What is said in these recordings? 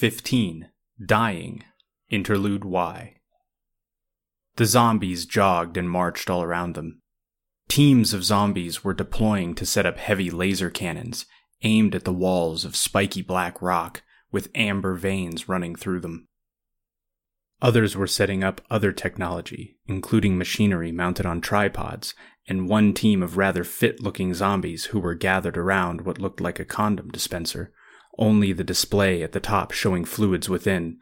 15 Dying Interlude Y. The zombies jogged and marched all around them. Teams of zombies were deploying to set up heavy laser cannons aimed at the walls of spiky black rock with amber veins running through them. Others were setting up other technology, including machinery mounted on tripods, and one team of rather fit looking zombies who were gathered around what looked like a condom dispenser only the display at the top showing fluids within,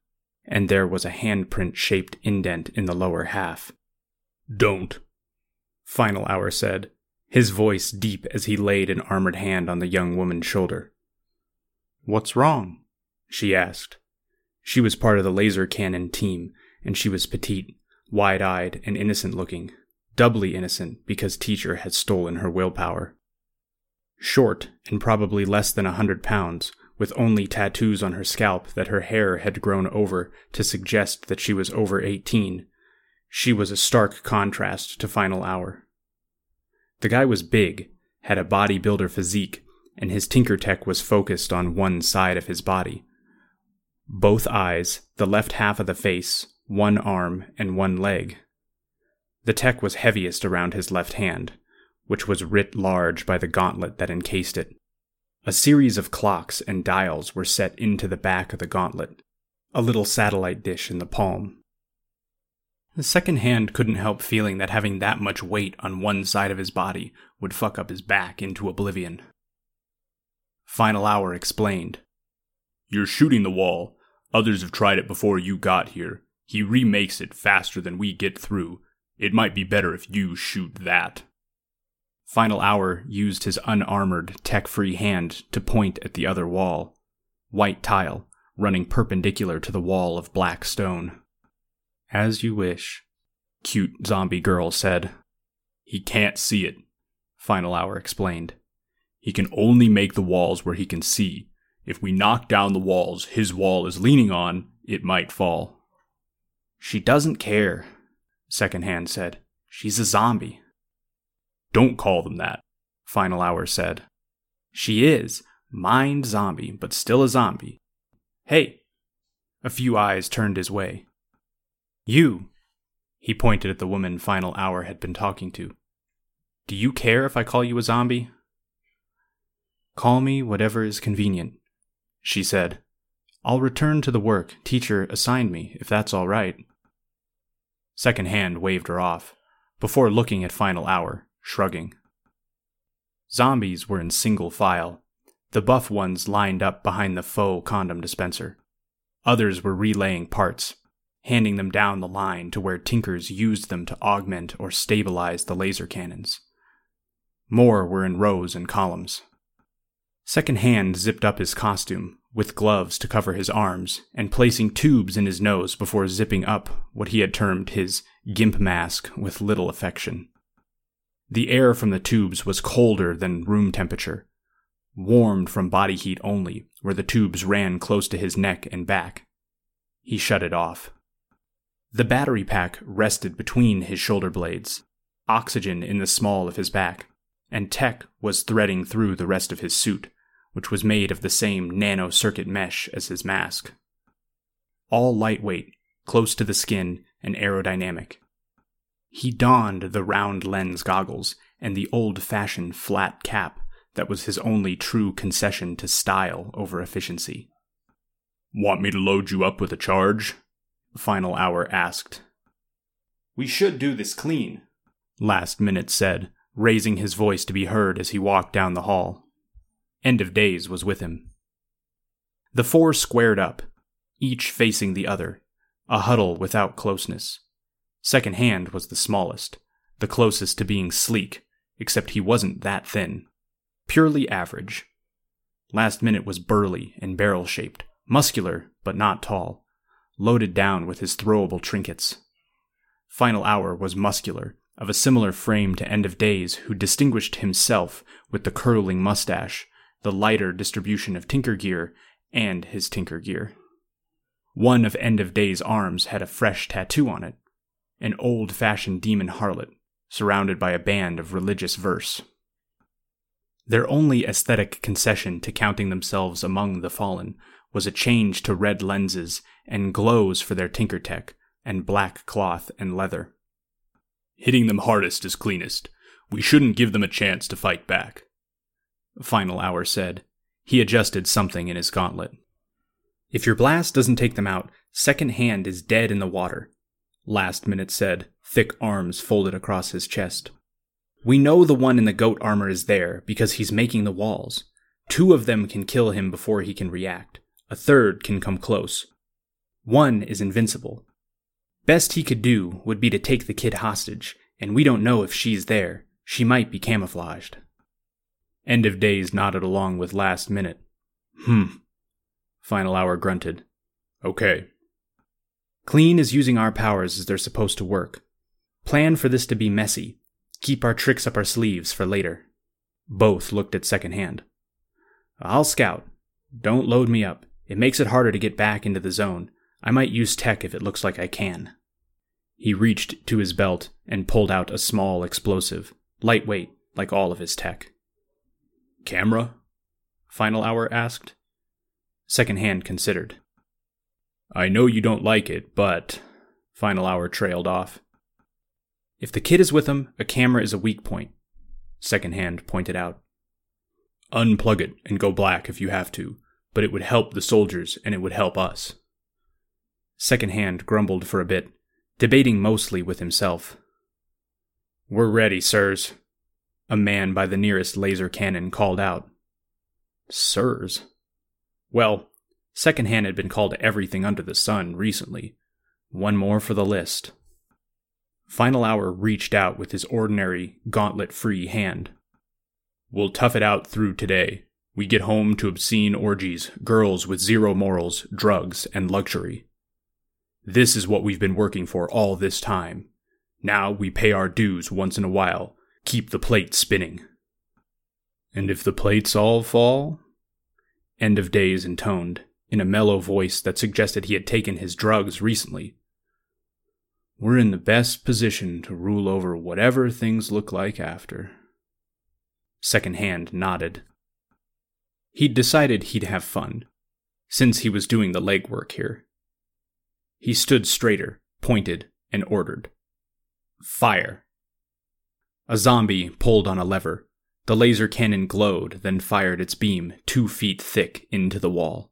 and there was a handprint shaped indent in the lower half. Don't, Final Hour said, his voice deep as he laid an armored hand on the young woman's shoulder. What's wrong? she asked. She was part of the laser cannon team, and she was petite, wide eyed, and innocent looking, doubly innocent because teacher had stolen her willpower. Short, and probably less than a hundred pounds, with only tattoos on her scalp that her hair had grown over to suggest that she was over 18. She was a stark contrast to Final Hour. The guy was big, had a bodybuilder physique, and his tinker tech was focused on one side of his body. Both eyes, the left half of the face, one arm, and one leg. The tech was heaviest around his left hand, which was writ large by the gauntlet that encased it. A series of clocks and dials were set into the back of the gauntlet, a little satellite dish in the palm. The second hand couldn't help feeling that having that much weight on one side of his body would fuck up his back into oblivion. Final Hour explained. You're shooting the wall. Others have tried it before you got here. He remakes it faster than we get through. It might be better if you shoot that. Final Hour used his unarmored, tech free hand to point at the other wall. White tile, running perpendicular to the wall of black stone. As you wish, cute zombie girl said. He can't see it, Final Hour explained. He can only make the walls where he can see. If we knock down the walls his wall is leaning on, it might fall. She doesn't care, Second Hand said. She's a zombie. Don't call them that, Final Hour said. She is. Mind zombie, but still a zombie. Hey! A few eyes turned his way. You! He pointed at the woman Final Hour had been talking to. Do you care if I call you a zombie? Call me whatever is convenient, she said. I'll return to the work teacher assigned me, if that's all right. Second Hand waved her off, before looking at Final Hour shrugging. Zombies were in single file, the buff ones lined up behind the faux condom dispenser. Others were relaying parts, handing them down the line to where Tinkers used them to augment or stabilize the laser cannons. More were in rows and columns. Second Hand zipped up his costume, with gloves to cover his arms, and placing tubes in his nose before zipping up what he had termed his gimp mask with little affection. The air from the tubes was colder than room temperature, warmed from body heat only, where the tubes ran close to his neck and back. He shut it off. The battery pack rested between his shoulder blades, oxygen in the small of his back, and tech was threading through the rest of his suit, which was made of the same nano circuit mesh as his mask. All lightweight, close to the skin, and aerodynamic. He donned the round lens goggles and the old fashioned flat cap that was his only true concession to style over efficiency. Want me to load you up with a charge? Final Hour asked. We should do this clean, Last Minute said, raising his voice to be heard as he walked down the hall. End of Days was with him. The four squared up, each facing the other, a huddle without closeness. Second Hand was the smallest, the closest to being sleek, except he wasn't that thin. Purely average. Last Minute was burly and barrel shaped, muscular but not tall, loaded down with his throwable trinkets. Final Hour was muscular, of a similar frame to End of Days, who distinguished himself with the curling mustache, the lighter distribution of Tinker gear, and his Tinker gear. One of End of Days' arms had a fresh tattoo on it, an old fashioned demon harlot, surrounded by a band of religious verse. Their only aesthetic concession to counting themselves among the fallen was a change to red lenses and glows for their tinker tech, and black cloth and leather. Hitting them hardest is cleanest. We shouldn't give them a chance to fight back. Final Hour said. He adjusted something in his gauntlet. If your blast doesn't take them out, Second Hand is dead in the water, Last Minute said, thick arms folded across his chest. We know the one in the goat armor is there because he's making the walls. Two of them can kill him before he can react. A third can come close. One is invincible. Best he could do would be to take the kid hostage, and we don't know if she's there. She might be camouflaged. End of Days nodded along with Last Minute. Hmm. Final Hour grunted. Okay. Clean is using our powers as they're supposed to work. Plan for this to be messy. Keep our tricks up our sleeves for later. Both looked at second hand. I'll scout. Don't load me up. It makes it harder to get back into the zone. I might use tech if it looks like I can. He reached to his belt and pulled out a small explosive, lightweight like all of his tech. Camera? Final Hour asked. Second Hand considered. I know you don't like it, but. Final Hour trailed off. If the kid is with him, a camera is a weak point, Second Hand pointed out. Unplug it and go black if you have to, but it would help the soldiers and it would help us. Second Hand grumbled for a bit, debating mostly with himself. We're ready, sirs, a man by the nearest laser cannon called out. Sirs? Well, Second Hand had been called everything under the sun recently. One more for the list. Final Hour reached out with his ordinary, gauntlet free hand. We'll tough it out through today. We get home to obscene orgies, girls with zero morals, drugs, and luxury. This is what we've been working for all this time. Now we pay our dues once in a while, keep the plate spinning. And if the plates all fall? End of Days intoned, in a mellow voice that suggested he had taken his drugs recently. We're in the best position to rule over whatever things look like after. Second Hand nodded. He'd decided he'd have fun, since he was doing the legwork here. He stood straighter, pointed, and ordered Fire! A zombie pulled on a lever. The laser cannon glowed, then fired its beam two feet thick into the wall.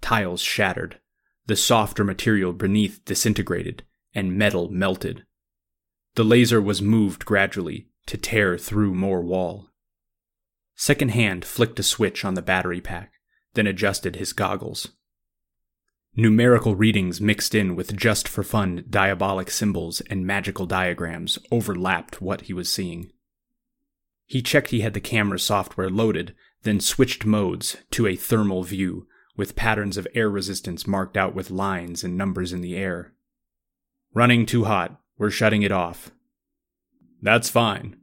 Tiles shattered. The softer material beneath disintegrated, and metal melted. The laser was moved gradually to tear through more wall. Second Hand flicked a switch on the battery pack, then adjusted his goggles. Numerical readings mixed in with just for fun diabolic symbols and magical diagrams overlapped what he was seeing. He checked he had the camera software loaded, then switched modes to a thermal view with patterns of air resistance marked out with lines and numbers in the air. Running too hot. We're shutting it off. That's fine.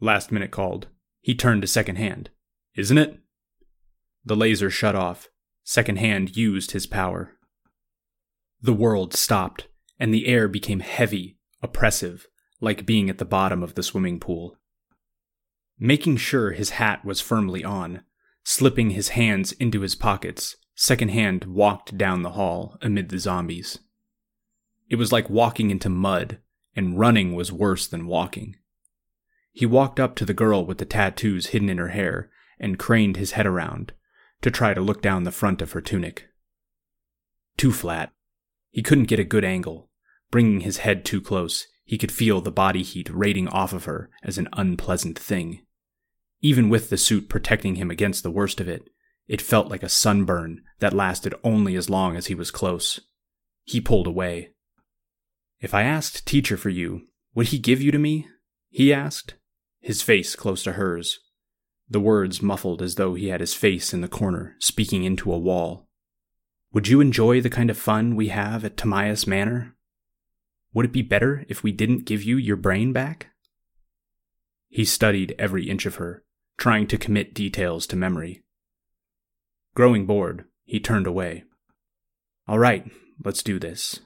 Last minute called. He turned to second hand. Isn't it? The laser shut off. Second hand used his power. The world stopped, and the air became heavy, oppressive, like being at the bottom of the swimming pool. Making sure his hat was firmly on, slipping his hands into his pockets, Second Hand walked down the hall amid the zombies. It was like walking into mud, and running was worse than walking. He walked up to the girl with the tattoos hidden in her hair and craned his head around to try to look down the front of her tunic. Too flat. He couldn't get a good angle. Bringing his head too close, he could feel the body heat rating off of her as an unpleasant thing. Even with the suit protecting him against the worst of it, it felt like a sunburn that lasted only as long as he was close. He pulled away. If I asked teacher for you, would he give you to me? He asked, his face close to hers. The words muffled as though he had his face in the corner, speaking into a wall. Would you enjoy the kind of fun we have at Timaeus Manor? Would it be better if we didn't give you your brain back? He studied every inch of her, trying to commit details to memory. Growing bored, he turned away. All right, let's do this.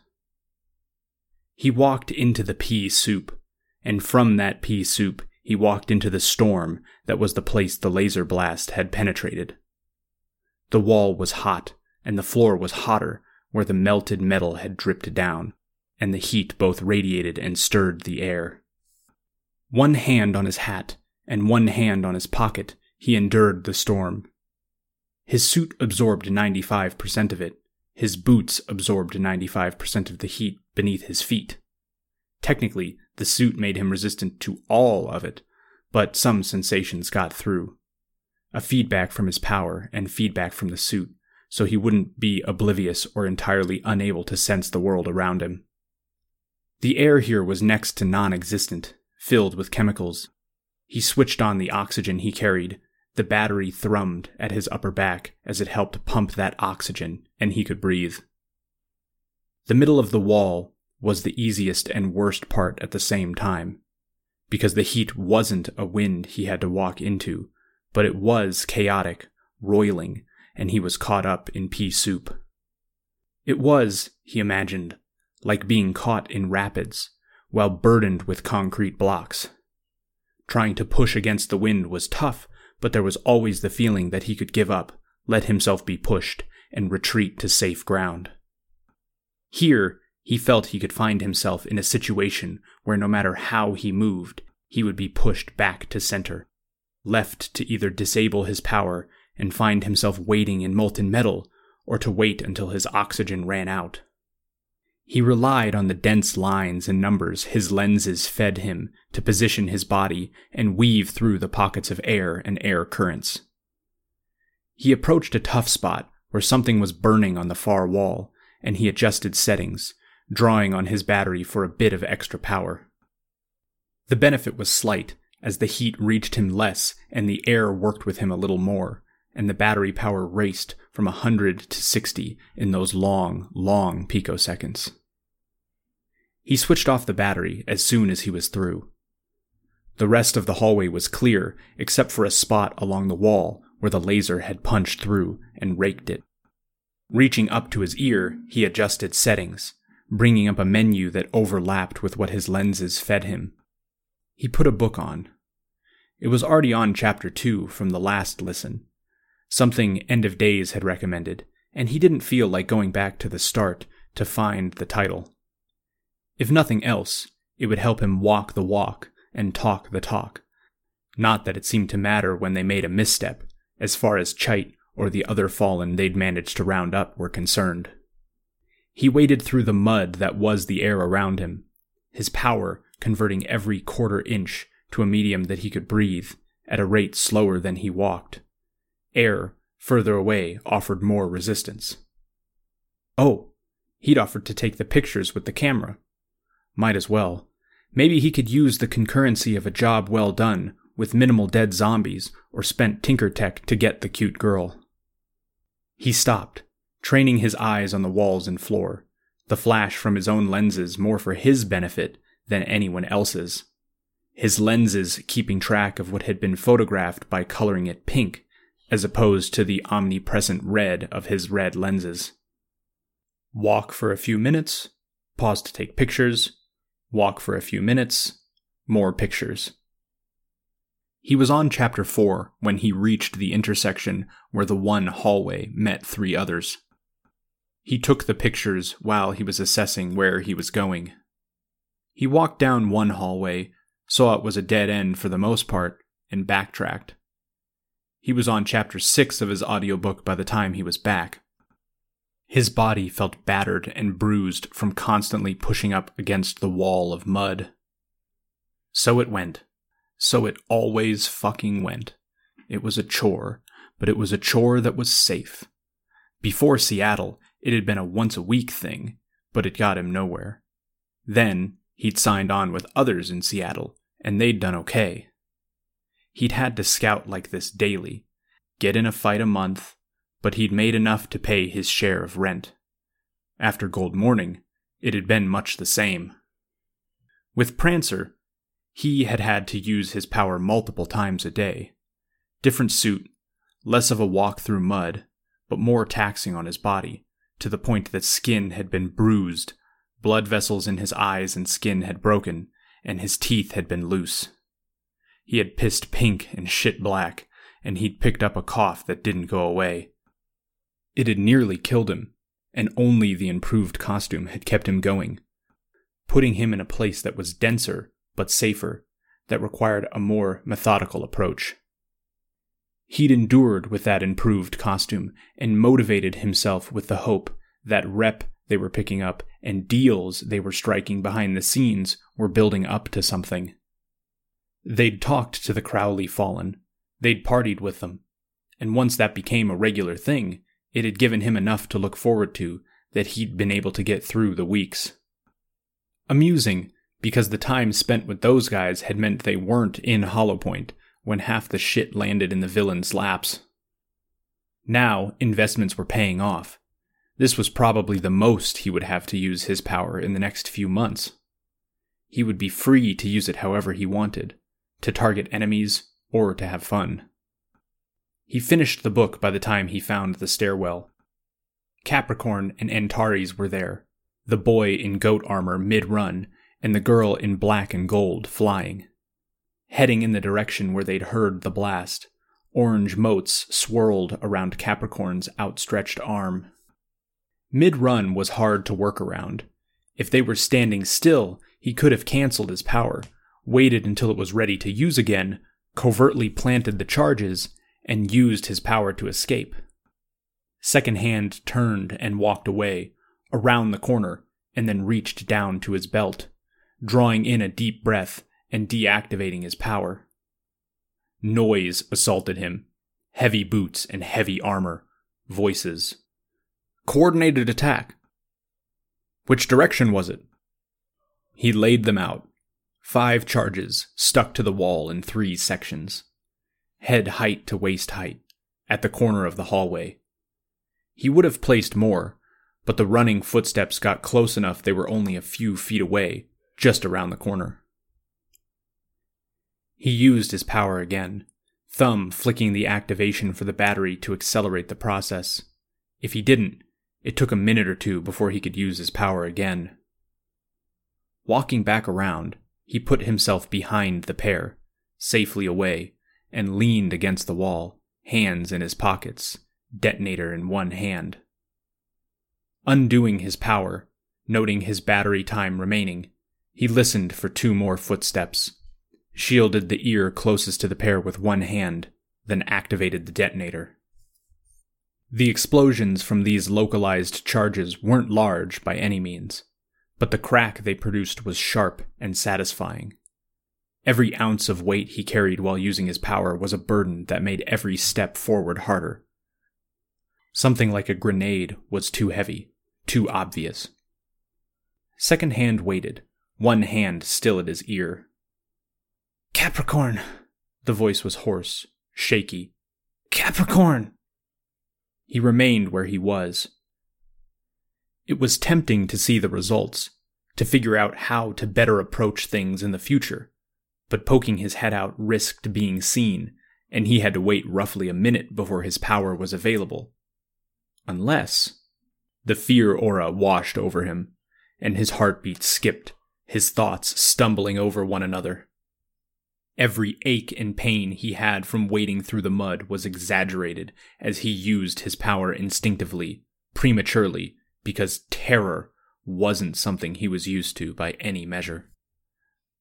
He walked into the pea soup, and from that pea soup, he walked into the storm that was the place the laser blast had penetrated. The wall was hot, and the floor was hotter where the melted metal had dripped down, and the heat both radiated and stirred the air. One hand on his hat and one hand on his pocket, he endured the storm. His suit absorbed 95% of it. His boots absorbed 95% of the heat beneath his feet. Technically, the suit made him resistant to all of it, but some sensations got through. A feedback from his power and feedback from the suit, so he wouldn't be oblivious or entirely unable to sense the world around him. The air here was next to non existent, filled with chemicals. He switched on the oxygen he carried. The battery thrummed at his upper back as it helped pump that oxygen, and he could breathe. The middle of the wall was the easiest and worst part at the same time, because the heat wasn't a wind he had to walk into, but it was chaotic, roiling, and he was caught up in pea soup. It was, he imagined, like being caught in rapids, while burdened with concrete blocks. Trying to push against the wind was tough, but there was always the feeling that he could give up, let himself be pushed, and retreat to safe ground. Here, he felt he could find himself in a situation where no matter how he moved, he would be pushed back to center, left to either disable his power and find himself waiting in molten metal, or to wait until his oxygen ran out. He relied on the dense lines and numbers his lenses fed him to position his body and weave through the pockets of air and air currents. He approached a tough spot where something was burning on the far wall, and he adjusted settings, drawing on his battery for a bit of extra power. The benefit was slight, as the heat reached him less and the air worked with him a little more, and the battery power raced from a 100 to 60 in those long, long picoseconds. He switched off the battery as soon as he was through. The rest of the hallway was clear, except for a spot along the wall where the laser had punched through and raked it. Reaching up to his ear, he adjusted settings, bringing up a menu that overlapped with what his lenses fed him. He put a book on. It was already on chapter 2 from the last listen, something End of Days had recommended, and he didn't feel like going back to the start to find the title. If nothing else, it would help him walk the walk and talk the talk. Not that it seemed to matter when they made a misstep, as far as Chite or the other fallen they'd managed to round up were concerned. He waded through the mud that was the air around him, his power converting every quarter inch to a medium that he could breathe at a rate slower than he walked. Air, further away, offered more resistance. Oh, he'd offered to take the pictures with the camera. Might as well. Maybe he could use the concurrency of a job well done with minimal dead zombies or spent Tinker Tech to get the cute girl. He stopped, training his eyes on the walls and floor, the flash from his own lenses more for his benefit than anyone else's. His lenses keeping track of what had been photographed by coloring it pink, as opposed to the omnipresent red of his red lenses. Walk for a few minutes, pause to take pictures, walk for a few minutes, more pictures. He was on chapter 4 when he reached the intersection where the one hallway met three others. He took the pictures while he was assessing where he was going. He walked down one hallway, saw it was a dead end for the most part, and backtracked. He was on chapter 6 of his audiobook by the time he was back. His body felt battered and bruised from constantly pushing up against the wall of mud. So it went. So it always fucking went. It was a chore, but it was a chore that was safe. Before Seattle, it had been a once a week thing, but it got him nowhere. Then, he'd signed on with others in Seattle, and they'd done okay. He'd had to scout like this daily, get in a fight a month, but he'd made enough to pay his share of rent. After Gold Morning, it had been much the same. With Prancer, he had had to use his power multiple times a day. Different suit, less of a walk through mud, but more taxing on his body, to the point that skin had been bruised, blood vessels in his eyes and skin had broken, and his teeth had been loose. He had pissed pink and shit black, and he'd picked up a cough that didn't go away. It had nearly killed him, and only the improved costume had kept him going, putting him in a place that was denser but safer, that required a more methodical approach. He'd endured with that improved costume and motivated himself with the hope that rep they were picking up and deals they were striking behind the scenes were building up to something. They'd talked to the Crowley Fallen, they'd partied with them, and once that became a regular thing, it had given him enough to look forward to that he'd been able to get through the weeks. Amusing, because the time spent with those guys had meant they weren't in Hollowpoint when half the shit landed in the villain's laps. Now, investments were paying off. This was probably the most he would have to use his power in the next few months. He would be free to use it however he wanted, to target enemies or to have fun. He finished the book by the time he found the stairwell. Capricorn and Antares were there, the boy in goat armor mid run, and the girl in black and gold flying. Heading in the direction where they'd heard the blast, orange motes swirled around Capricorn's outstretched arm. Mid run was hard to work around. If they were standing still, he could have canceled his power, waited until it was ready to use again, covertly planted the charges, and used his power to escape. Second Hand turned and walked away, around the corner, and then reached down to his belt, drawing in a deep breath and deactivating his power. Noise assaulted him heavy boots and heavy armor, voices. Coordinated attack. Which direction was it? He laid them out. Five charges stuck to the wall in three sections. Head height to waist height, at the corner of the hallway. He would have placed more, but the running footsteps got close enough they were only a few feet away, just around the corner. He used his power again, thumb flicking the activation for the battery to accelerate the process. If he didn't, it took a minute or two before he could use his power again. Walking back around, he put himself behind the pair, safely away, and leaned against the wall, hands in his pockets, detonator in one hand. Undoing his power, noting his battery time remaining, he listened for two more footsteps, shielded the ear closest to the pair with one hand, then activated the detonator. The explosions from these localized charges weren't large by any means, but the crack they produced was sharp and satisfying. Every ounce of weight he carried while using his power was a burden that made every step forward harder. Something like a grenade was too heavy, too obvious. Second Hand waited, one hand still at his ear. Capricorn! The voice was hoarse, shaky. Capricorn! He remained where he was. It was tempting to see the results, to figure out how to better approach things in the future, but poking his head out risked being seen, and he had to wait roughly a minute before his power was available. Unless. The fear aura washed over him, and his heartbeat skipped, his thoughts stumbling over one another. Every ache and pain he had from wading through the mud was exaggerated as he used his power instinctively, prematurely, because terror wasn't something he was used to by any measure.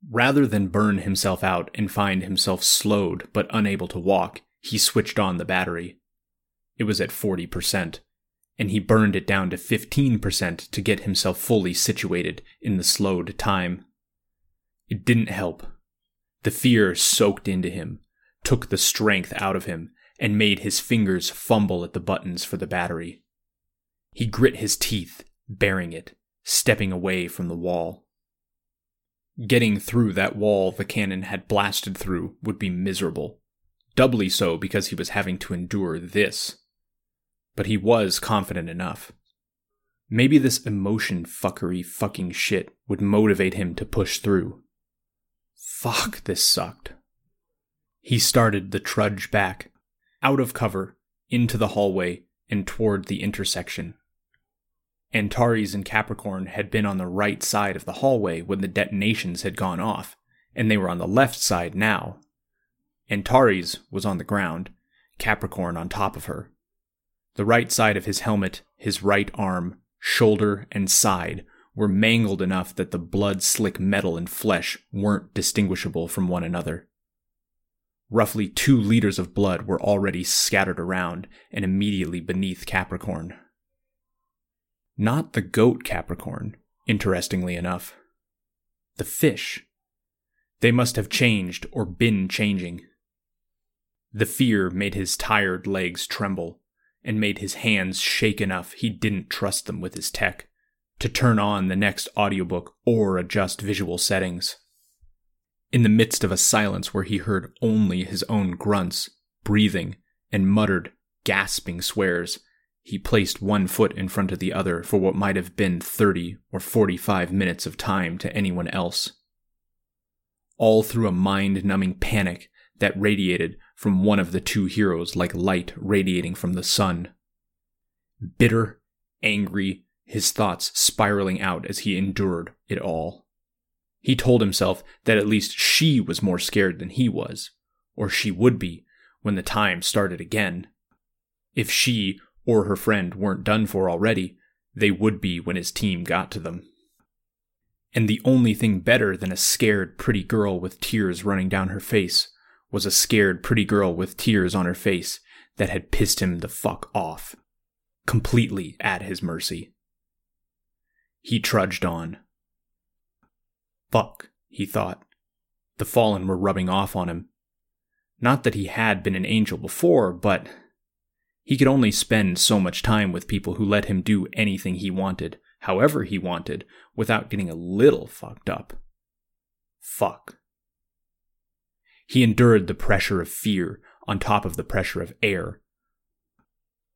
Rather than burn himself out and find himself slowed but unable to walk, he switched on the battery. It was at 40%, and he burned it down to 15% to get himself fully situated in the slowed time. It didn't help. The fear soaked into him, took the strength out of him, and made his fingers fumble at the buttons for the battery. He grit his teeth, bearing it, stepping away from the wall. Getting through that wall the cannon had blasted through would be miserable, doubly so because he was having to endure this. but he was confident enough. Maybe this emotion fuckery fucking shit would motivate him to push through. Fuck, this sucked. He started the trudge back, out of cover, into the hallway, and toward the intersection. Antares and Capricorn had been on the right side of the hallway when the detonations had gone off, and they were on the left side now. Antares was on the ground, Capricorn on top of her. The right side of his helmet, his right arm, shoulder, and side were mangled enough that the blood slick metal and flesh weren't distinguishable from one another. Roughly two liters of blood were already scattered around and immediately beneath Capricorn. Not the goat Capricorn, interestingly enough. The fish. They must have changed or been changing. The fear made his tired legs tremble and made his hands shake enough he didn't trust them with his tech to turn on the next audiobook or adjust visual settings. In the midst of a silence where he heard only his own grunts, breathing, and muttered, gasping swears, he placed one foot in front of the other for what might have been 30 or 45 minutes of time to anyone else. All through a mind numbing panic that radiated from one of the two heroes like light radiating from the sun. Bitter, angry, his thoughts spiraling out as he endured it all. He told himself that at least she was more scared than he was, or she would be when the time started again. If she or her friend weren't done for already, they would be when his team got to them. And the only thing better than a scared pretty girl with tears running down her face was a scared pretty girl with tears on her face that had pissed him the fuck off, completely at his mercy. He trudged on. Fuck, he thought. The fallen were rubbing off on him. Not that he had been an angel before, but he could only spend so much time with people who let him do anything he wanted, however he wanted, without getting a little fucked up. Fuck. He endured the pressure of fear on top of the pressure of air.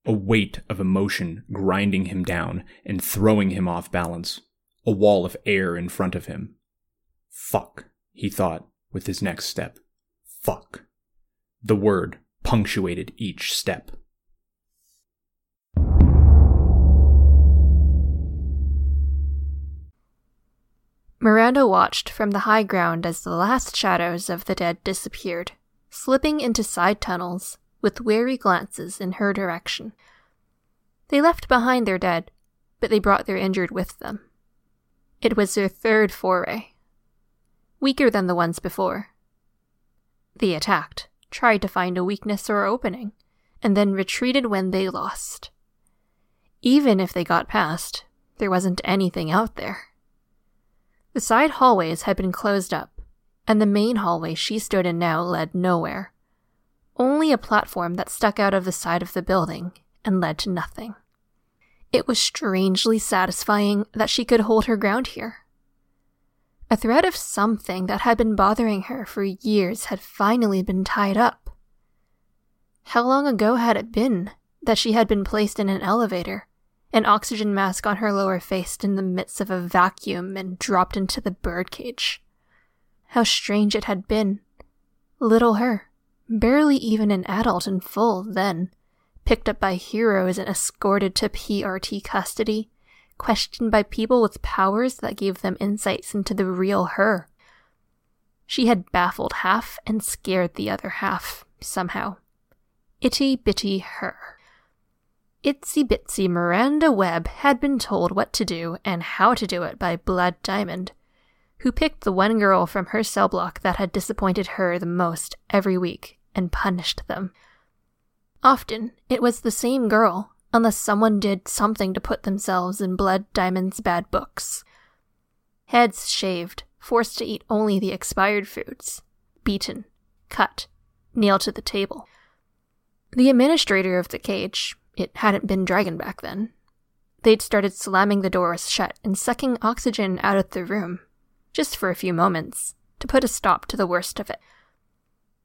A weight of emotion grinding him down and throwing him off balance. A wall of air in front of him. Fuck, he thought with his next step. Fuck. The word punctuated each step. Miranda watched from the high ground as the last shadows of the dead disappeared, slipping into side tunnels with wary glances in her direction. They left behind their dead, but they brought their injured with them. It was their third foray, weaker than the ones before. They attacked, tried to find a weakness or opening, and then retreated when they lost. Even if they got past, there wasn't anything out there. The side hallways had been closed up, and the main hallway she stood in now led nowhere. Only a platform that stuck out of the side of the building and led to nothing. It was strangely satisfying that she could hold her ground here. A thread of something that had been bothering her for years had finally been tied up. How long ago had it been that she had been placed in an elevator an oxygen mask on her lower face in the midst of a vacuum and dropped into the birdcage. How strange it had been. Little her, barely even an adult in full then, picked up by heroes and escorted to PRT custody, questioned by people with powers that gave them insights into the real her. She had baffled half and scared the other half, somehow. Itty bitty her. Itsy bitsy Miranda Webb had been told what to do and how to do it by Blood Diamond, who picked the one girl from her cell block that had disappointed her the most every week and punished them. Often, it was the same girl, unless someone did something to put themselves in Blood Diamond's bad books. Heads shaved, forced to eat only the expired foods, beaten, cut, nailed to the table. The administrator of the cage, it hadn't been Dragon back then. They'd started slamming the doors shut and sucking oxygen out of the room, just for a few moments, to put a stop to the worst of it.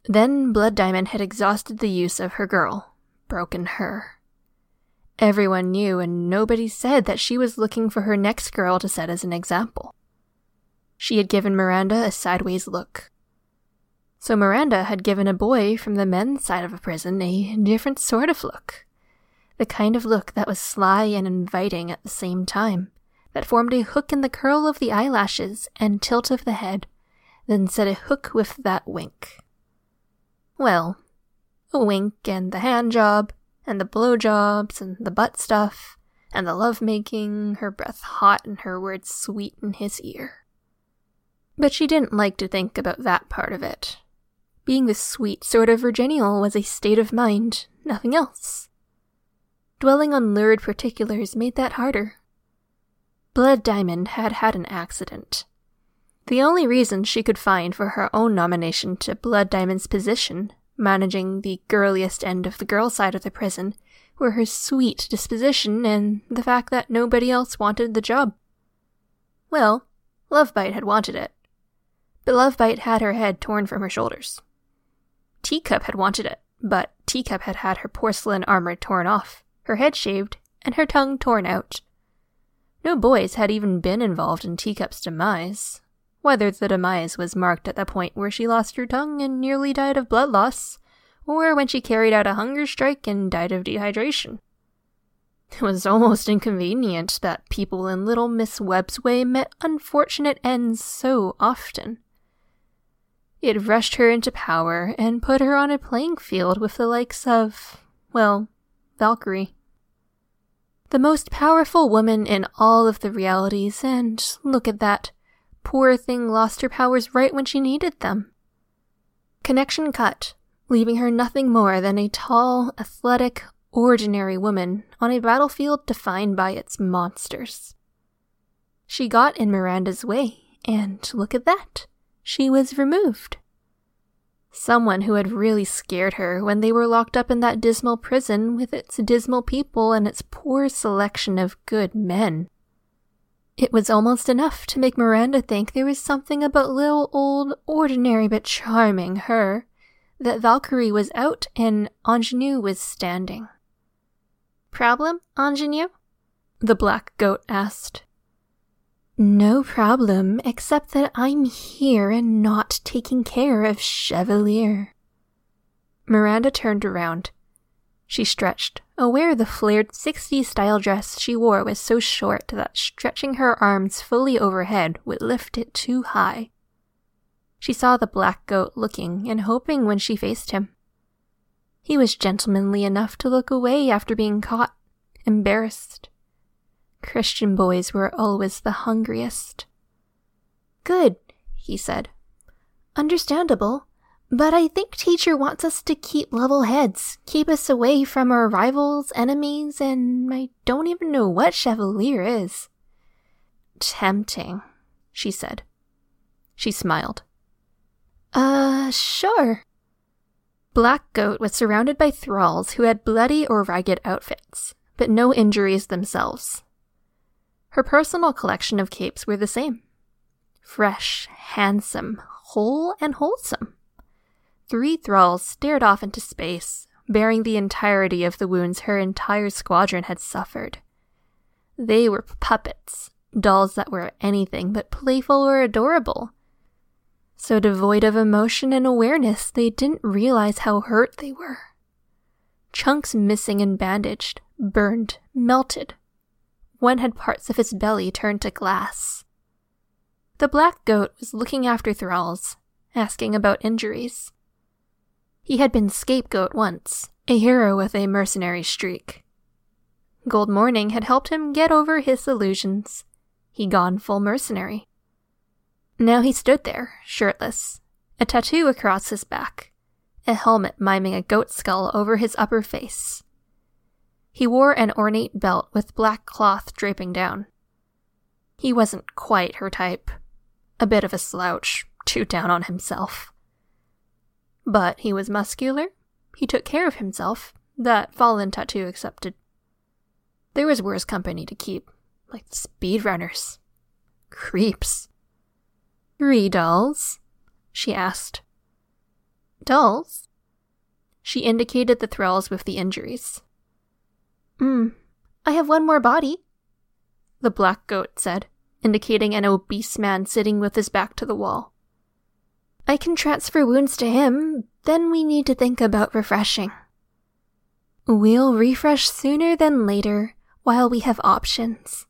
Then Blood Diamond had exhausted the use of her girl, broken her. Everyone knew, and nobody said that she was looking for her next girl to set as an example. She had given Miranda a sideways look. So Miranda had given a boy from the men's side of a prison a different sort of look. The kind of look that was sly and inviting at the same time, that formed a hook in the curl of the eyelashes and tilt of the head, then set a hook with that wink. Well, a wink and the hand job, and the blowjobs and the butt stuff and the love making, her breath hot and her words sweet in his ear. But she didn't like to think about that part of it. Being the sweet sort of virginal was a state of mind, nothing else. Dwelling on lurid particulars made that harder. Blood Diamond had had an accident. The only reason she could find for her own nomination to Blood Diamond's position managing the girliest end of the girl side of the prison, were her sweet disposition and the fact that nobody else wanted the job. Well, Lovebite had wanted it. But Lovebite had her head torn from her shoulders. Teacup had wanted it, but Teacup had had her porcelain armor torn off, her head shaved, and her tongue torn out. No boys had even been involved in Teacup's demise, whether the demise was marked at the point where she lost her tongue and nearly died of blood loss, or when she carried out a hunger strike and died of dehydration. It was almost inconvenient that people in little Miss Webb's way met unfortunate ends so often. It rushed her into power and put her on a playing field with the likes of, well, Valkyrie. The most powerful woman in all of the realities, and look at that. Poor thing lost her powers right when she needed them. Connection cut, leaving her nothing more than a tall, athletic, ordinary woman on a battlefield defined by its monsters. She got in Miranda's way, and look at that. She was removed. Someone who had really scared her when they were locked up in that dismal prison with its dismal people and its poor selection of good men. It was almost enough to make Miranda think there was something about little old, ordinary but charming her, that Valkyrie was out and Ingenue was standing. Problem, Ingenue? The black goat asked. No problem, except that I'm here and not taking care of Chevalier. Miranda turned around. She stretched, aware the flared 60s style dress she wore was so short that stretching her arms fully overhead would lift it too high. She saw the black goat looking and hoping when she faced him. He was gentlemanly enough to look away after being caught, embarrassed. Christian boys were always the hungriest. Good, he said. Understandable. But I think teacher wants us to keep level heads, keep us away from our rivals, enemies, and I don't even know what Chevalier is. Tempting, she said. She smiled. Uh, sure. Black Goat was surrounded by thralls who had bloody or ragged outfits, but no injuries themselves. Her personal collection of capes were the same. Fresh, handsome, whole, and wholesome. Three thralls stared off into space, bearing the entirety of the wounds her entire squadron had suffered. They were puppets, dolls that were anything but playful or adorable. So devoid of emotion and awareness, they didn't realize how hurt they were. Chunks missing and bandaged, burned, melted. One had parts of his belly turned to glass. The black goat was looking after thralls, asking about injuries. He had been scapegoat once, a hero with a mercenary streak. Gold Morning had helped him get over his illusions. He'd gone full mercenary. Now he stood there, shirtless, a tattoo across his back, a helmet miming a goat skull over his upper face. He wore an ornate belt with black cloth draping down. He wasn't quite her type. A bit of a slouch, too down on himself. But he was muscular, he took care of himself, that fallen tattoo accepted. There was worse company to keep, like speedrunners. Creeps. Three dolls? she asked. Dolls? She indicated the thralls with the injuries. Hmm, I have one more body. The black goat said, indicating an obese man sitting with his back to the wall. I can transfer wounds to him, then we need to think about refreshing. We'll refresh sooner than later while we have options,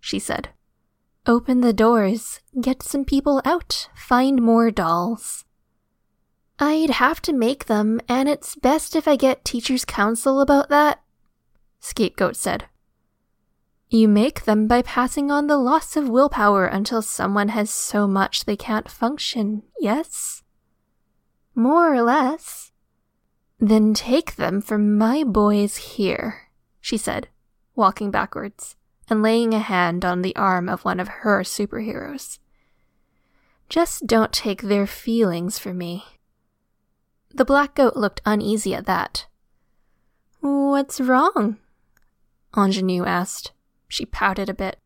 she said. Open the doors, get some people out, find more dolls. I'd have to make them, and it's best if I get teacher's counsel about that, Scapegoat said. You make them by passing on the loss of willpower until someone has so much they can't function, yes? More or less. Then take them from my boys here, she said, walking backwards and laying a hand on the arm of one of her superheroes. Just don't take their feelings for me. The black goat looked uneasy at that. What's wrong? Ingenue asked. She pouted a bit.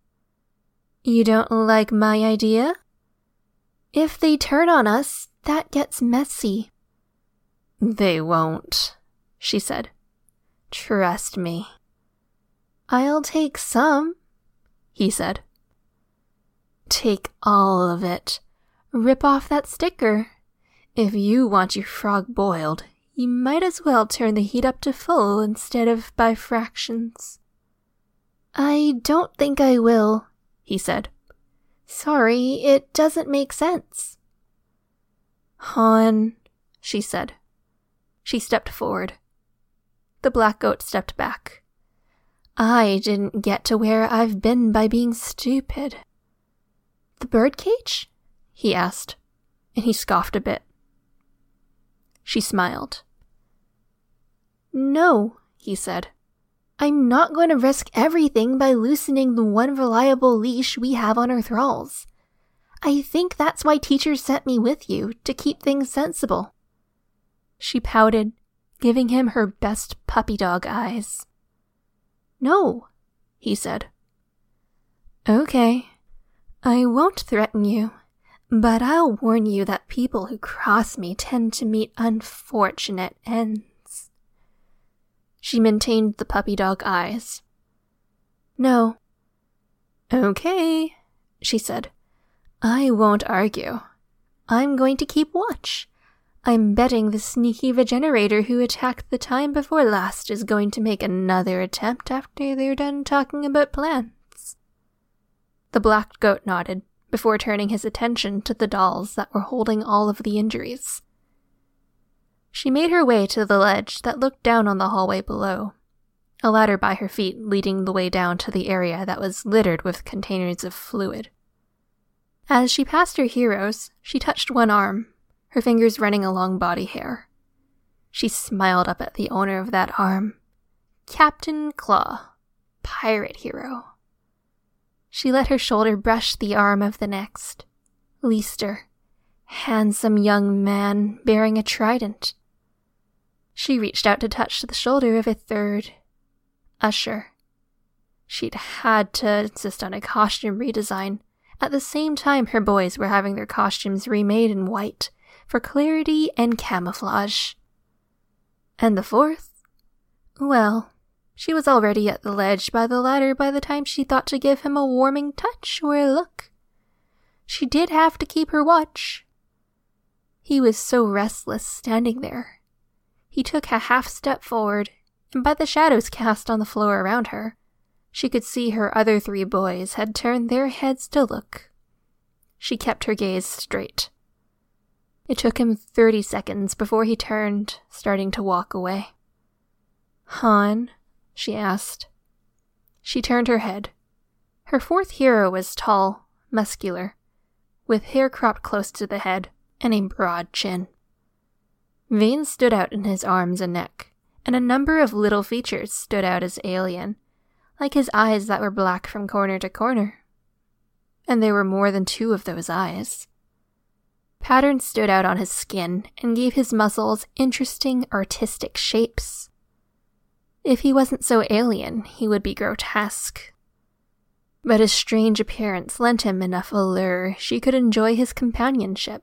You don't like my idea? If they turn on us, that gets messy. They won't, she said. Trust me. I'll take some, he said. Take all of it. Rip off that sticker. If you want your frog boiled, you might as well turn the heat up to full instead of by fractions. I don't think I will, he said. Sorry, it doesn't make sense. Han, she said. She stepped forward. The black goat stepped back. I didn't get to where I've been by being stupid. The birdcage? he asked, and he scoffed a bit. She smiled. No, he said. I'm not going to risk everything by loosening the one reliable leash we have on our thralls. I think that's why teachers sent me with you, to keep things sensible. She pouted, giving him her best puppy dog eyes. No, he said. Okay. I won't threaten you, but I'll warn you that people who cross me tend to meet unfortunate ends. She maintained the puppy dog eyes. No. Okay, she said. I won't argue. I'm going to keep watch. I'm betting the sneaky regenerator who attacked the time before last is going to make another attempt after they're done talking about plants. The black goat nodded before turning his attention to the dolls that were holding all of the injuries. She made her way to the ledge that looked down on the hallway below, a ladder by her feet leading the way down to the area that was littered with containers of fluid. As she passed her heroes, she touched one arm her fingers running along body hair. She smiled up at the owner of that arm. Captain Claw, pirate hero. She let her shoulder brush the arm of the next. Leaster, handsome young man bearing a trident. She reached out to touch the shoulder of a third. Usher. She'd had to insist on a costume redesign. At the same time, her boys were having their costumes remade in white for clarity and camouflage. And the fourth? Well, she was already at the ledge by the ladder by the time she thought to give him a warming touch or a look. She did have to keep her watch. He was so restless standing there. He took a half step forward, and by the shadows cast on the floor around her, she could see her other three boys had turned their heads to look. She kept her gaze straight. It took him 30 seconds before he turned, starting to walk away. Han? she asked. She turned her head. Her fourth hero was tall, muscular, with hair cropped close to the head and a broad chin. Veins stood out in his arms and neck, and a number of little features stood out as alien, like his eyes that were black from corner to corner. And there were more than two of those eyes. Patterns stood out on his skin and gave his muscles interesting artistic shapes. If he wasn't so alien, he would be grotesque. But his strange appearance lent him enough allure she could enjoy his companionship.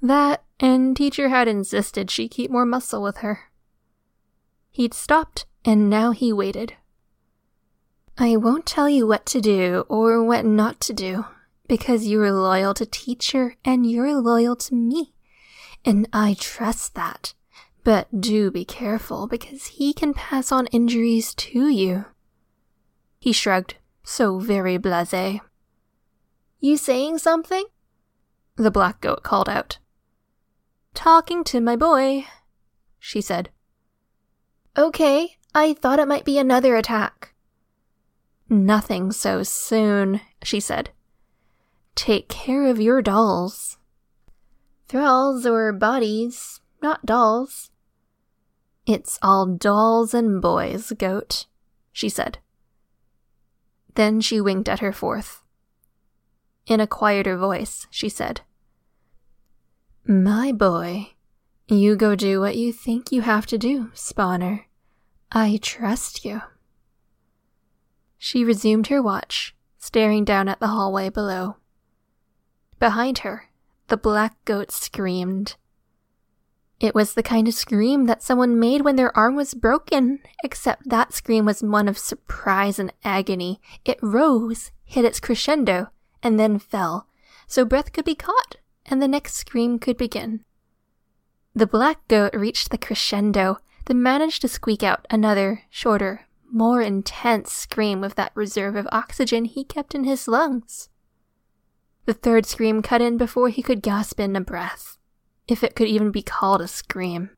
That, and teacher had insisted she keep more muscle with her. He'd stopped, and now he waited. I won't tell you what to do or what not to do because you're loyal to teacher and you're loyal to me. And I trust that. But do be careful because he can pass on injuries to you. He shrugged, so very blase. You saying something? The black goat called out. Talking to my boy, she said. Okay, I thought it might be another attack. Nothing so soon, she said. Take care of your dolls. Thralls or bodies, not dolls. It's all dolls and boys, goat, she said. Then she winked at her fourth. In a quieter voice, she said, My boy, you go do what you think you have to do, spawner. I trust you. She resumed her watch, staring down at the hallway below. Behind her, the black goat screamed. It was the kind of scream that someone made when their arm was broken, except that scream was one of surprise and agony. It rose, hit its crescendo, and then fell, so breath could be caught, and the next scream could begin. The black goat reached the crescendo, then managed to squeak out another, shorter, more intense scream with that reserve of oxygen he kept in his lungs. The third scream cut in before he could gasp in a breath, if it could even be called a scream.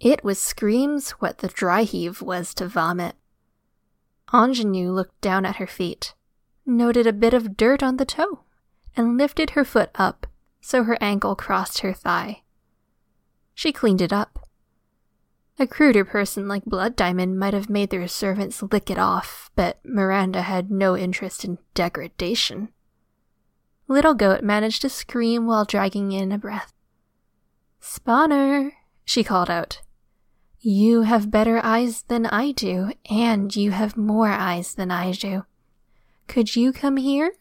It was screams what the dry heave was to vomit. Ingenue looked down at her feet, noted a bit of dirt on the toe, and lifted her foot up so her ankle crossed her thigh. She cleaned it up. A cruder person like Blood Diamond might have made their servants lick it off, but Miranda had no interest in degradation. Little Goat managed to scream while dragging in a breath. Spawner, she called out. You have better eyes than I do, and you have more eyes than I do. Could you come here?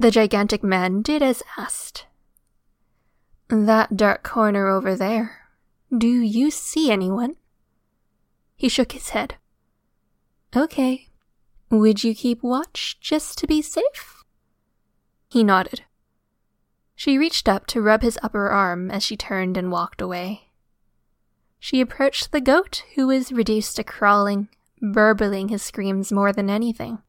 The gigantic man did as asked. That dark corner over there. Do you see anyone? He shook his head. Okay. Would you keep watch just to be safe? He nodded. She reached up to rub his upper arm as she turned and walked away. She approached the goat, who was reduced to crawling, burbling his screams more than anything.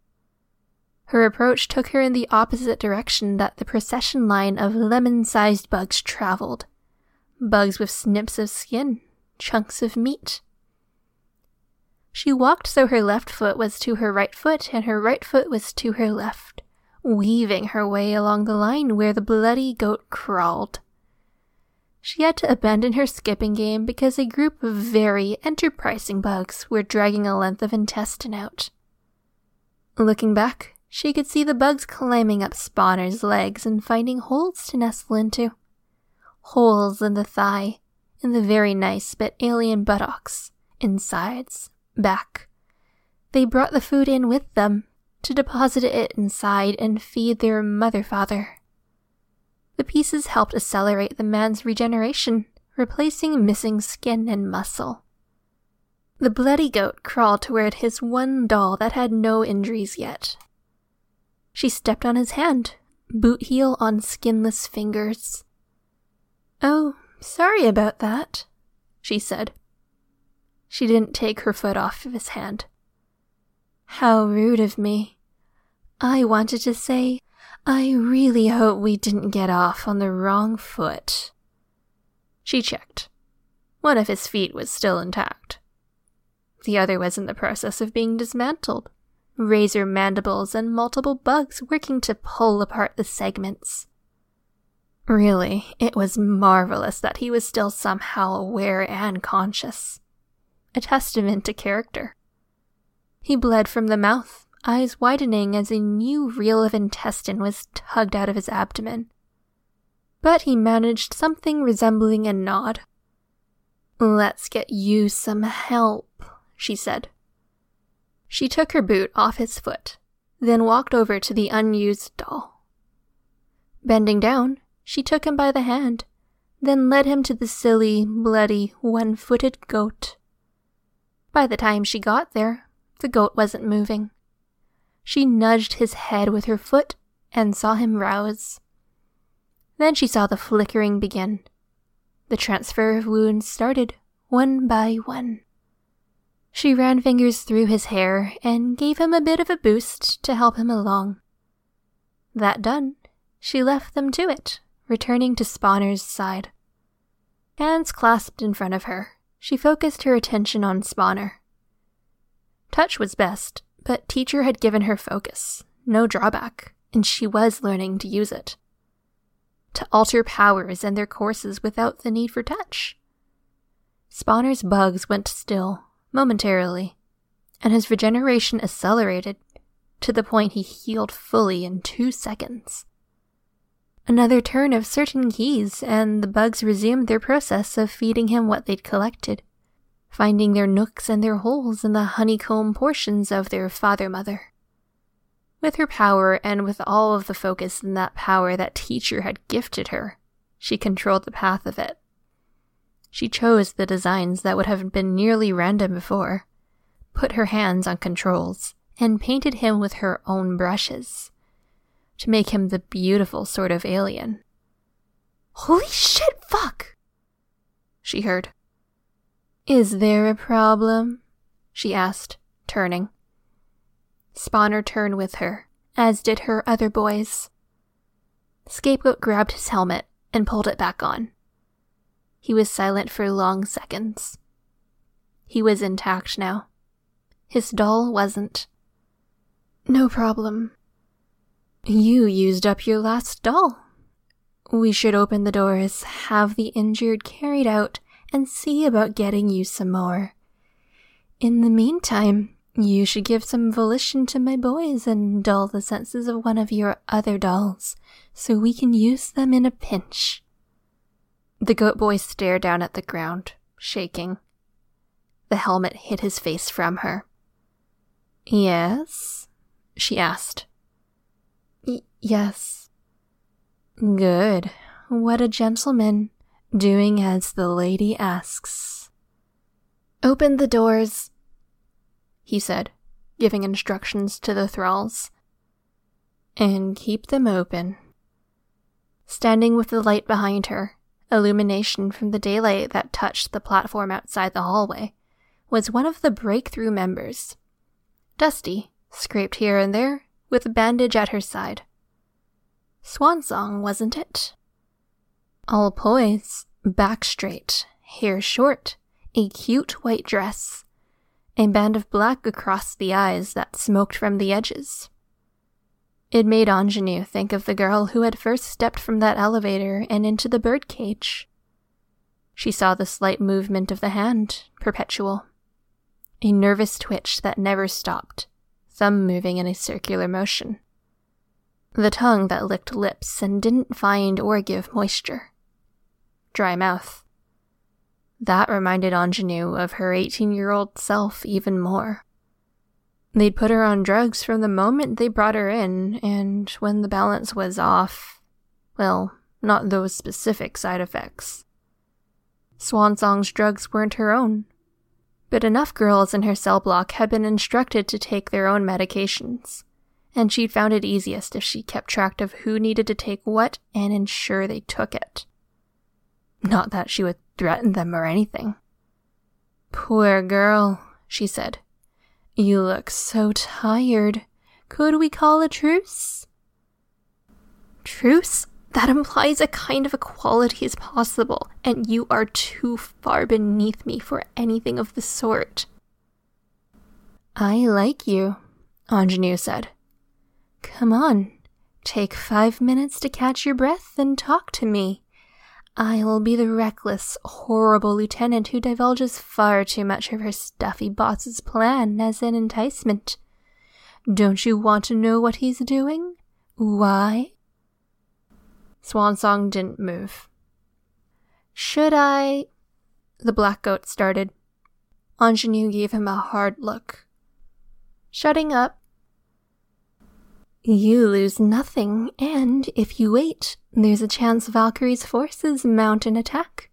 Her approach took her in the opposite direction that the procession line of lemon sized bugs traveled bugs with snips of skin, chunks of meat. She walked so her left foot was to her right foot and her right foot was to her left weaving her way along the line where the bloody goat crawled. She had to abandon her skipping game because a group of very enterprising bugs were dragging a length of intestine out. Looking back, she could see the bugs climbing up Spawner's legs and finding holes to nestle into. Holes in the thigh, in the very nice but alien buttocks, insides, back. They brought the food in with them, to deposit it inside and feed their mother father. The pieces helped accelerate the man's regeneration, replacing missing skin and muscle. The bloody goat crawled toward his one doll that had no injuries yet. She stepped on his hand, boot heel on skinless fingers. Oh, sorry about that, she said. She didn't take her foot off of his hand. How rude of me. I wanted to say, I really hope we didn't get off on the wrong foot. She checked. One of his feet was still intact. The other was in the process of being dismantled, razor mandibles and multiple bugs working to pull apart the segments. Really, it was marvelous that he was still somehow aware and conscious. A testament to character. He bled from the mouth, eyes widening as a new reel of intestine was tugged out of his abdomen. But he managed something resembling a nod. Let's get you some help, she said. She took her boot off his foot, then walked over to the unused doll. Bending down, she took him by the hand, then led him to the silly, bloody, one footed goat. By the time she got there, The goat wasn't moving. She nudged his head with her foot and saw him rouse. Then she saw the flickering begin. The transfer of wounds started, one by one. She ran fingers through his hair and gave him a bit of a boost to help him along. That done, she left them to it, returning to Spawner's side. Hands clasped in front of her, she focused her attention on Spawner. Touch was best, but teacher had given her focus, no drawback, and she was learning to use it. To alter powers and their courses without the need for touch. Spawner's bugs went still, momentarily, and his regeneration accelerated to the point he healed fully in two seconds. Another turn of certain keys, and the bugs resumed their process of feeding him what they'd collected, finding their nooks and their holes in the honeycomb portions of their father mother. With her power and with all of the focus in that power that teacher had gifted her, she controlled the path of it. She chose the designs that would have been nearly random before, put her hands on controls, and painted him with her own brushes to make him the beautiful sort of alien. Holy shit, fuck! She heard. Is there a problem? she asked, turning. Spawner turned with her, as did her other boys. Scapegoat grabbed his helmet and pulled it back on. He was silent for long seconds. He was intact now. His doll wasn't. No problem. You used up your last doll. We should open the doors, have the injured carried out, and see about getting you some more. In the meantime, you should give some volition to my boys and dull the senses of one of your other dolls, so we can use them in a pinch. The goat boy stared down at the ground, shaking. The helmet hid his face from her. Yes? she asked. Y- yes. Good. What a gentleman doing as the lady asks. Open the doors, he said, giving instructions to the thralls. And keep them open. Standing with the light behind her, illumination from the daylight that touched the platform outside the hallway, was one of the breakthrough members. Dusty, scraped here and there, with a bandage at her side. Swansong, wasn't it? All poise, back straight, hair short, a cute white dress, a band of black across the eyes that smoked from the edges. It made Ingenue think of the girl who had first stepped from that elevator and into the birdcage. She saw the slight movement of the hand, perpetual. A nervous twitch that never stopped, thumb moving in a circular motion. The tongue that licked lips and didn't find or give moisture. Dry mouth. That reminded Ingenue of her 18 year old self even more. They'd put her on drugs from the moment they brought her in, and when the balance was off, well, not those specific side effects. Swansong's drugs weren't her own, but enough girls in her cell block had been instructed to take their own medications and she'd found it easiest if she kept track of who needed to take what and ensure they took it. Not that she would threaten them or anything. Poor girl, she said. You look so tired. Could we call a truce? Truce? That implies a kind of equality is possible, and you are too far beneath me for anything of the sort. I like you, Ingenue said. Come on, take five minutes to catch your breath and talk to me. I'll be the reckless, horrible lieutenant who divulges far too much of her stuffy boss's plan as an enticement. Don't you want to know what he's doing? Why? Swansong didn't move. Should I? The black goat started. Ingenue gave him a hard look. Shutting up, you lose nothing, and if you wait, there's a chance Valkyrie's forces mount an attack.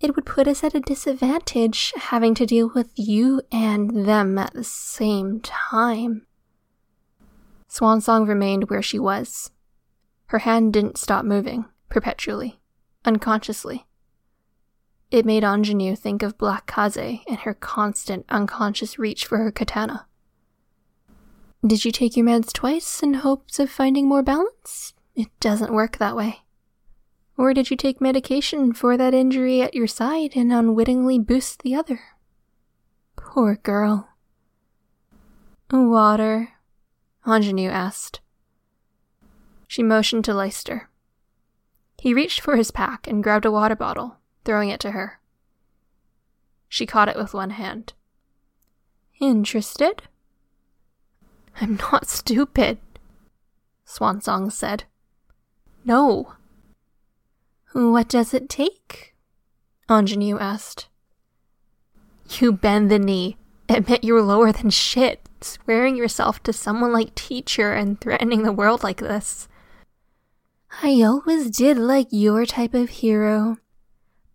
It would put us at a disadvantage having to deal with you and them at the same time. Swansong remained where she was. Her hand didn't stop moving, perpetually, unconsciously. It made Ingenue think of Black Kaze and her constant, unconscious reach for her katana. Did you take your meds twice in hopes of finding more balance? It doesn't work that way. Or did you take medication for that injury at your side and unwittingly boost the other? Poor girl. Water? Ingenue asked. She motioned to Leicester. He reached for his pack and grabbed a water bottle, throwing it to her. She caught it with one hand. Interested? I'm not stupid, Swansong said. No. What does it take? Ingenue asked. You bend the knee. Admit you're lower than shit, swearing yourself to someone like teacher and threatening the world like this. I always did like your type of hero.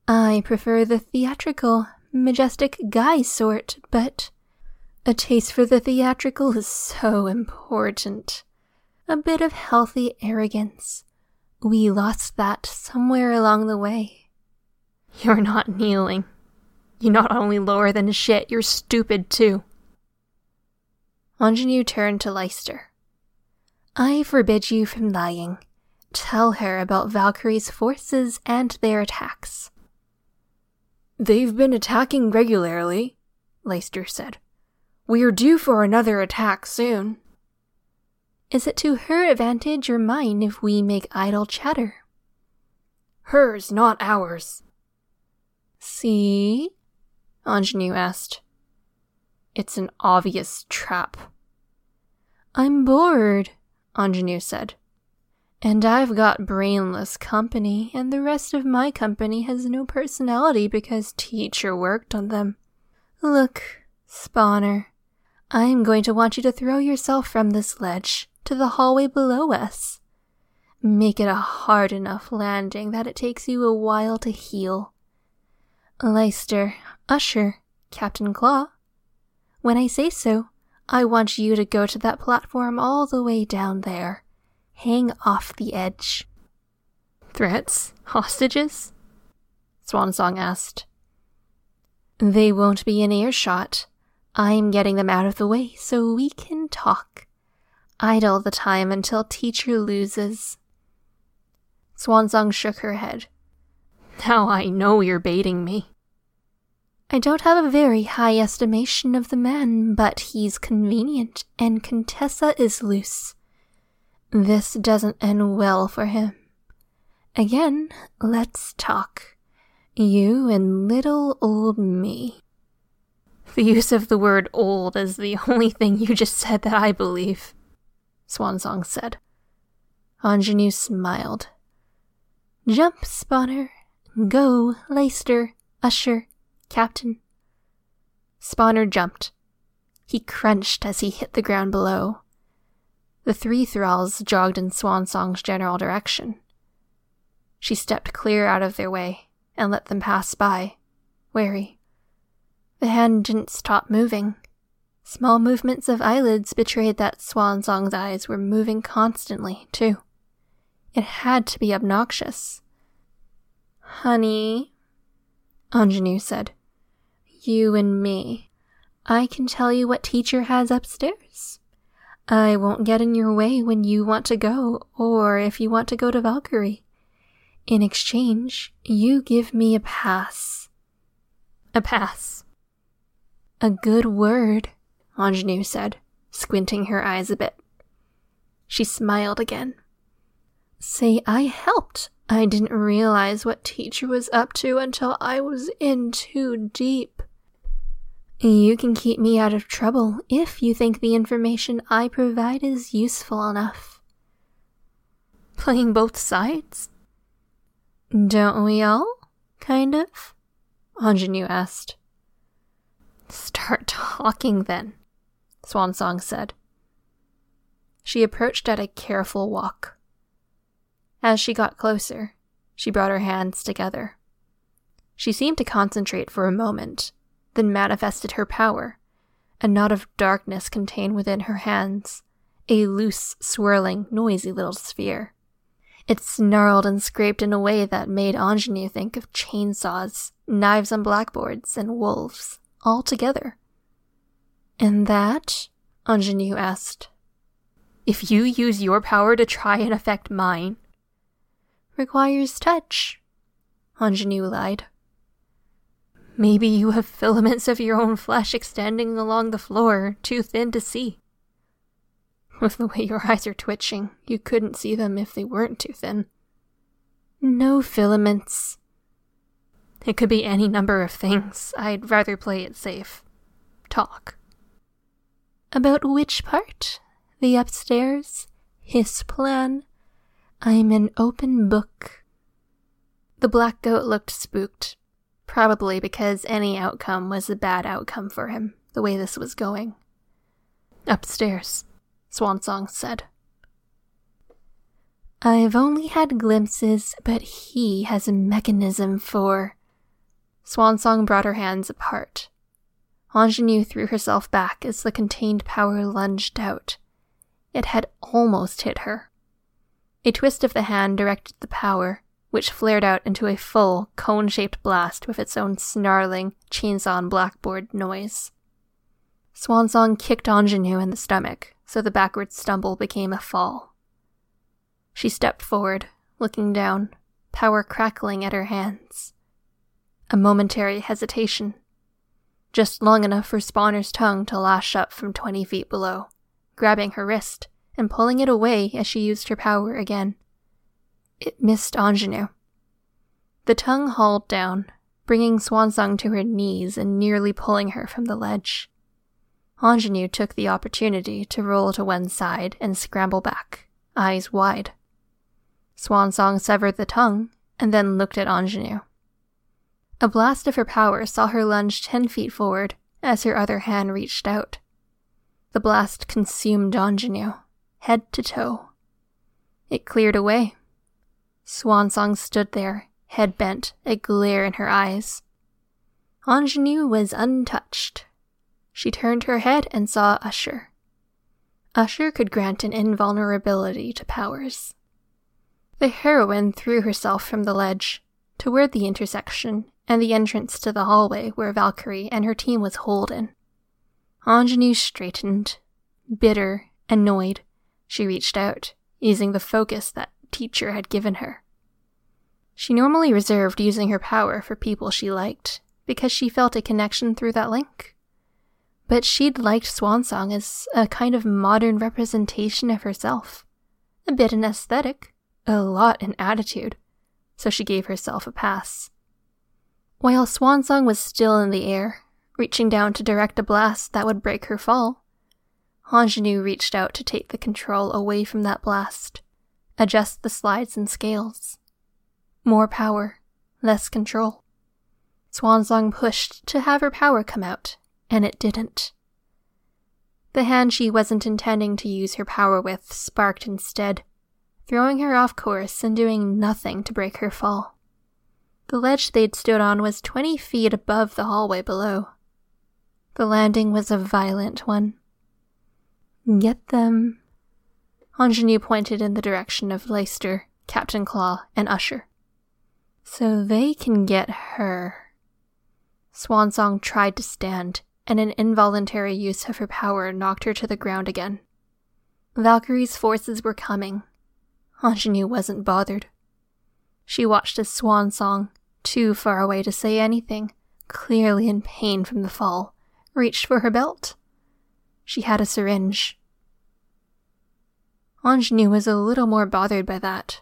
I prefer the theatrical, majestic guy sort, but a taste for the theatrical is so important. A bit of healthy arrogance. We lost that somewhere along the way. You're not kneeling. You're not only lower than shit, you're stupid too. Ingenue turned to Leicester. I forbid you from lying. Tell her about Valkyrie's forces and their attacks. They've been attacking regularly, Leicester said. We're due for another attack soon. Is it to her advantage or mine if we make idle chatter? Hers, not ours. See? Ingenue asked. It's an obvious trap. I'm bored, Ingenue said. And I've got brainless company, and the rest of my company has no personality because teacher worked on them. Look, Spawner, I'm going to want you to throw yourself from this ledge to the hallway below us. Make it a hard enough landing that it takes you a while to heal. Leicester, Usher, Captain Claw. When I say so, I want you to go to that platform all the way down there. Hang off the edge. Threats? Hostages? Swansong asked. They won't be in earshot. I'm getting them out of the way so we can talk. Idle the time until teacher loses. Swansong shook her head. Now I know you're baiting me. I don't have a very high estimation of the man, but he's convenient, and Contessa is loose. This doesn't end well for him. Again, let's talk. You and little old me. The use of the word old is the only thing you just said that I believe, Swansong said. Ingenue smiled. Jump, Spawner. Go, Leicester, Usher, Captain. Spawner jumped. He crunched as he hit the ground below. The three thralls jogged in Swansong's general direction. She stepped clear out of their way and let them pass by, wary. The hand didn't stop moving. Small movements of eyelids betrayed that Swansong's eyes were moving constantly, too. It had to be obnoxious. Honey, Ingenue said, you and me. I can tell you what teacher has upstairs. I won't get in your way when you want to go, or if you want to go to Valkyrie. In exchange, you give me a pass. A pass. A good word, Ingenue said, squinting her eyes a bit. She smiled again. Say I helped. I didn't realize what teacher was up to until I was in too deep. You can keep me out of trouble if you think the information I provide is useful enough. Playing both sides? Don't we all? Kind of? Ingenue asked. Start talking then, Swansong said. She approached at a careful walk. As she got closer, she brought her hands together. She seemed to concentrate for a moment, then manifested her power, a knot of darkness contained within her hands, a loose, swirling, noisy little sphere. It snarled and scraped in a way that made Ingenue think of chainsaws, knives on blackboards, and wolves, all together. And that? Ingenue asked. If you use your power to try and affect mine, requires touch, Ingenue lied. Maybe you have filaments of your own flesh extending along the floor, too thin to see. With the way your eyes are twitching, you couldn't see them if they weren't too thin. No filaments. It could be any number of things. I'd rather play it safe. Talk. About which part? The upstairs? His plan? I'm an open book. The black goat looked spooked, probably because any outcome was a bad outcome for him, the way this was going. Upstairs, Swansong said. I've only had glimpses, but he has a mechanism for. Swansong brought her hands apart. Ingenue threw herself back as the contained power lunged out. It had almost hit her. A twist of the hand directed the power, which flared out into a full, cone shaped blast with its own snarling, chainsaw on blackboard noise. Swansong kicked Ingenue in the stomach, so the backward stumble became a fall. She stepped forward, looking down, power crackling at her hands. A momentary hesitation. Just long enough for Spawner's tongue to lash up from twenty feet below, grabbing her wrist and pulling it away as she used her power again. It missed Ingenue. The tongue hauled down, bringing Swansong to her knees and nearly pulling her from the ledge. Ingenue took the opportunity to roll to one side and scramble back, eyes wide. Swansong severed the tongue and then looked at Ingenue. A blast of her power saw her lunge ten feet forward as her other hand reached out. The blast consumed Ingenue, head to toe. It cleared away, Swansong stood there, head bent, a glare in her eyes. Ingenue was untouched. She turned her head and saw Usher. Usher could grant an invulnerability to powers. The heroine threw herself from the ledge, toward the intersection and the entrance to the hallway where Valkyrie and her team was holden. Ingenue straightened. Bitter, annoyed, she reached out, using the focus that teacher had given her. She normally reserved using her power for people she liked, because she felt a connection through that link. But she'd liked Swansong as a kind of modern representation of herself. A bit in aesthetic, a lot in attitude, so she gave herself a pass. While Swansong was still in the air, reaching down to direct a blast that would break her fall, Ingenue reached out to take the control away from that blast adjust the slides and scales. More power, less control. Swansong pushed to have her power come out, and it didn't. The hand she wasn't intending to use her power with sparked instead, throwing her off course and doing nothing to break her fall. The ledge they'd stood on was twenty feet above the hallway below. The landing was a violent one. Get them, Ingenue pointed in the direction of Leicester, Captain Claw, and Usher. So they can get her. Swansong tried to stand, and an involuntary use of her power knocked her to the ground again. Valkyrie's forces were coming. Ingenue wasn't bothered. She watched as Swansong, too far away to say anything, clearly in pain from the fall, reached for her belt. She had a syringe, Ingenue was a little more bothered by that.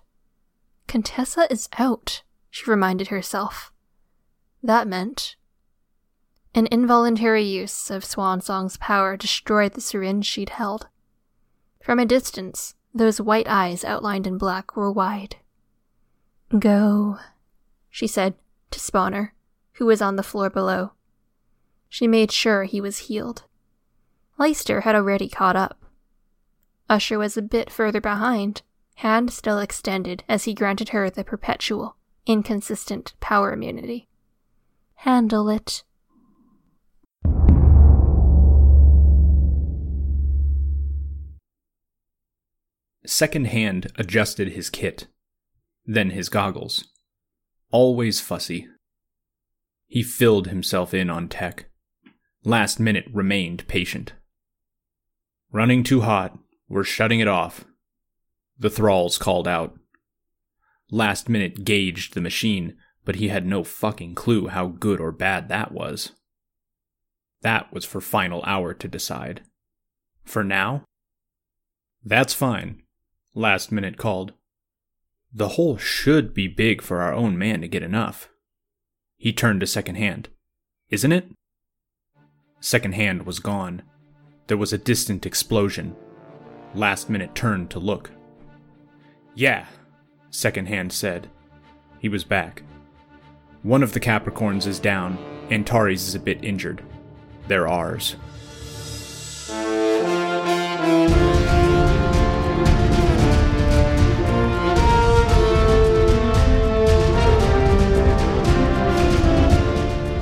Contessa is out, she reminded herself. That meant. An involuntary use of Swansong's power destroyed the syringe she'd held. From a distance, those white eyes outlined in black were wide. Go, she said to Spawner, who was on the floor below. She made sure he was healed. Leicester had already caught up. Usher was a bit further behind, hand still extended as he granted her the perpetual, inconsistent power immunity. handle it. Second Hand adjusted his kit, then his goggles. Always fussy. He filled himself in on tech. Last minute remained patient. Running too hot, we're shutting it off. The thralls called out. Last minute gauged the machine, but he had no fucking clue how good or bad that was. That was for final hour to decide. For now? That's fine last minute called. The hole should be big for our own man to get enough. He turned to second hand. Isn't it? Second hand was gone. There was a distant explosion. Last minute turned to look. Yeah, second hand said. He was back. One of the Capricorns is down, Antares is a bit injured. They're ours.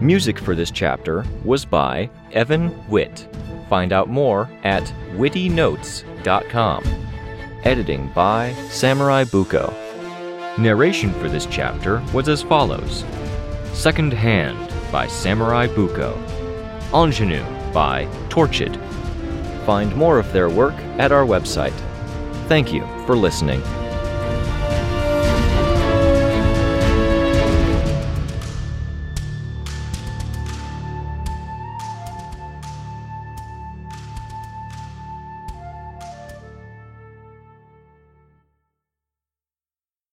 Music for this chapter was by Evan Witt. Find out more at wittynotes.com. Editing by Samurai Buko. Narration for this chapter was as follows Second Hand by Samurai Buko. Ingenue by Torchid. Find more of their work at our website. Thank you for listening.